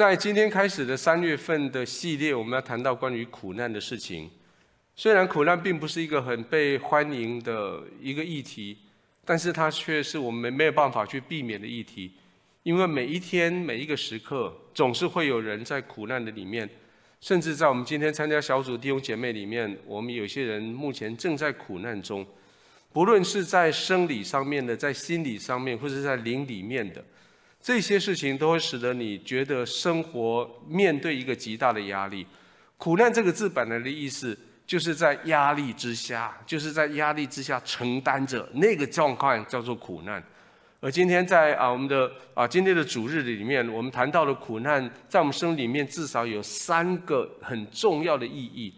在今天开始的三月份的系列，我们要谈到关于苦难的事情。虽然苦难并不是一个很被欢迎的一个议题，但是它却是我们没有办法去避免的议题。因为每一天每一个时刻，总是会有人在苦难的里面，甚至在我们今天参加小组弟兄姐妹里面，我们有些人目前正在苦难中，不论是在生理上面的，在心理上面，或者在灵里面的，这些事情都会使得你觉得生活面对一个极大的压力。苦难这个字本来的意思，就是在压力之下，就是在压力之下承担着那个状况，叫做苦难。而今天在啊我们的啊今天的主日里面，我们谈到了苦难，在我们生里面至少有三个很重要的意义。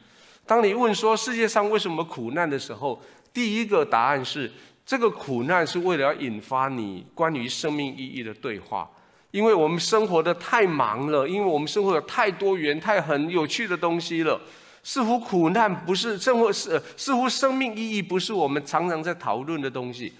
当你问说世界上为什么苦难的时候，第一个答案是这个苦难是为了要引发你关于生命意义的对话。因为我们生活的太忙了，因为我们生活有太多元、太很有趣的东西了，似乎苦难不是生活是似乎生命意义不是我们常常在讨论的东西。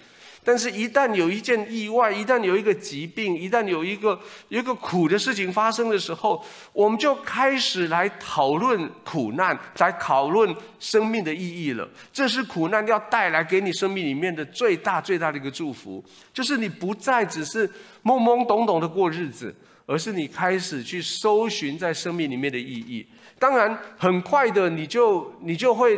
但是，一旦有一件意外，一旦有一个疾病，一旦有一个有一个苦的事情发生的时候，我们就开始来讨论苦难，来讨论生命的意义了。这是苦难要带来给你生命里面的最大最大的一个祝福，就是你不再只是懵懵懂懂的过日子，而是你开始去搜寻在生命里面的意义。当然，很快的你就你就会。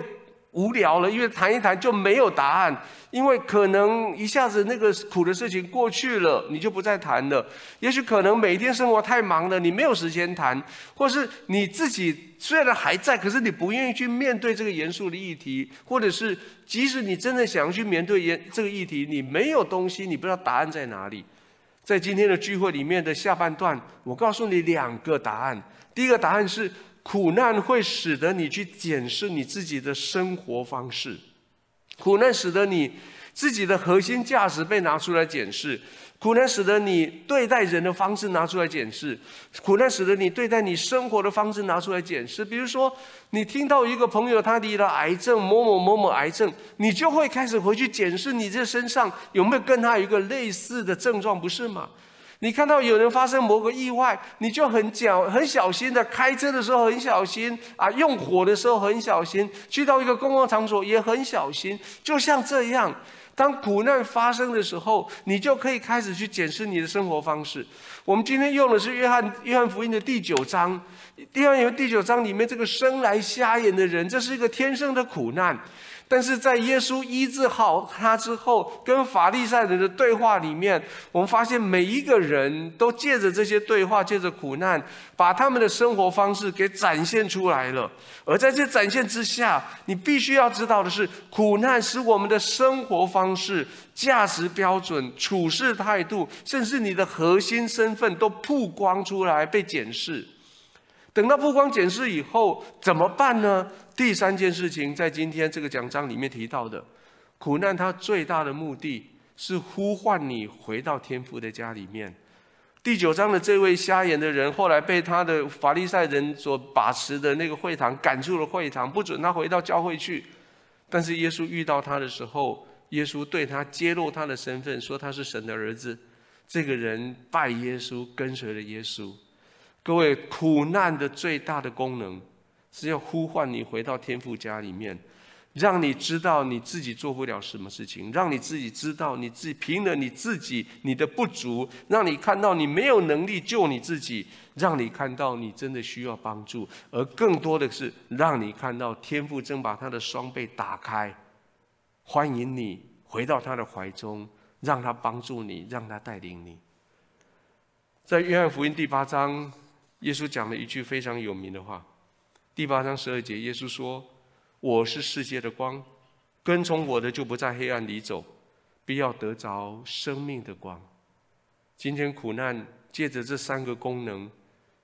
无聊了，因为谈一谈就没有答案，因为可能一下子那个苦的事情过去了，你就不再谈了。也许可能每天生活太忙了，你没有时间谈，或是你自己虽然还在，可是你不愿意去面对这个严肃的议题，或者是即使你真的想要去面对严这个议题，你没有东西，你不知道答案在哪里。在今天的聚会里面的下半段，我告诉你两个答案。第一个答案是。苦难会使得你去检视你自己的生活方式，苦难使得你自己的核心价值被拿出来检视，苦难使得你对待人的方式拿出来检视，苦难使得你对待你生活的方式拿出来检视。比如说，你听到一个朋友他得了癌症，某某某某癌症，你就会开始回去检视你这身上有没有跟他有一个类似的症状，不是吗？你看到有人发生某个意外，你就很讲很小心的开车的时候很小心啊，用火的时候很小心，去到一个公共场所也很小心。就像这样，当苦难发生的时候，你就可以开始去检视你的生活方式。我们今天用的是约翰约翰福音的第九章，约翰有第九章里面这个生来瞎眼的人，这是一个天生的苦难。但是在耶稣医治好他之后，跟法利赛人的对话里面，我们发现每一个人都借着这些对话，借着苦难，把他们的生活方式给展现出来了。而在这展现之下，你必须要知道的是，苦难使我们的生活方式、价值标准、处事态度，甚至你的核心身份，都曝光出来，被检视。等到曝光检视以后，怎么办呢？第三件事情，在今天这个讲章里面提到的，苦难它最大的目的是呼唤你回到天父的家里面。第九章的这位瞎眼的人，后来被他的法利赛人所把持的那个会堂赶出了会堂，不准他回到教会去。但是耶稣遇到他的时候，耶稣对他揭露他的身份，说他是神的儿子。这个人拜耶稣，跟随了耶稣。各位，苦难的最大的功能是要呼唤你回到天父家里面，让你知道你自己做不了什么事情，让你自己知道你自己凭了你自己你的不足，让你看到你没有能力救你自己，让你看到你真的需要帮助，而更多的是让你看到天父正把他的双臂打开，欢迎你回到他的怀中，让他帮助你，让他带领你。在约翰福音第八章。耶稣讲了一句非常有名的话，第八章十二节，耶稣说：“我是世界的光，跟从我的就不在黑暗里走，必要得着生命的光。”今天苦难借着这三个功能，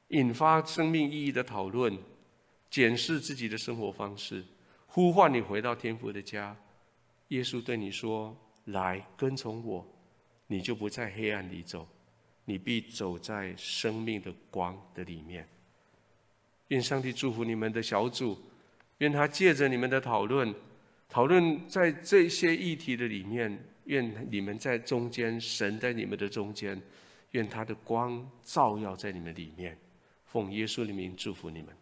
引发生命意义的讨论，检视自己的生活方式，呼唤你回到天父的家。耶稣对你说：“来跟从我，你就不在黑暗里走。”你必走在生命的光的里面。愿上帝祝福你们的小组，愿他借着你们的讨论，讨论在这些议题的里面，愿你们在中间，神在你们的中间，愿他的光照耀在你们里面。奉耶稣的名祝福你们。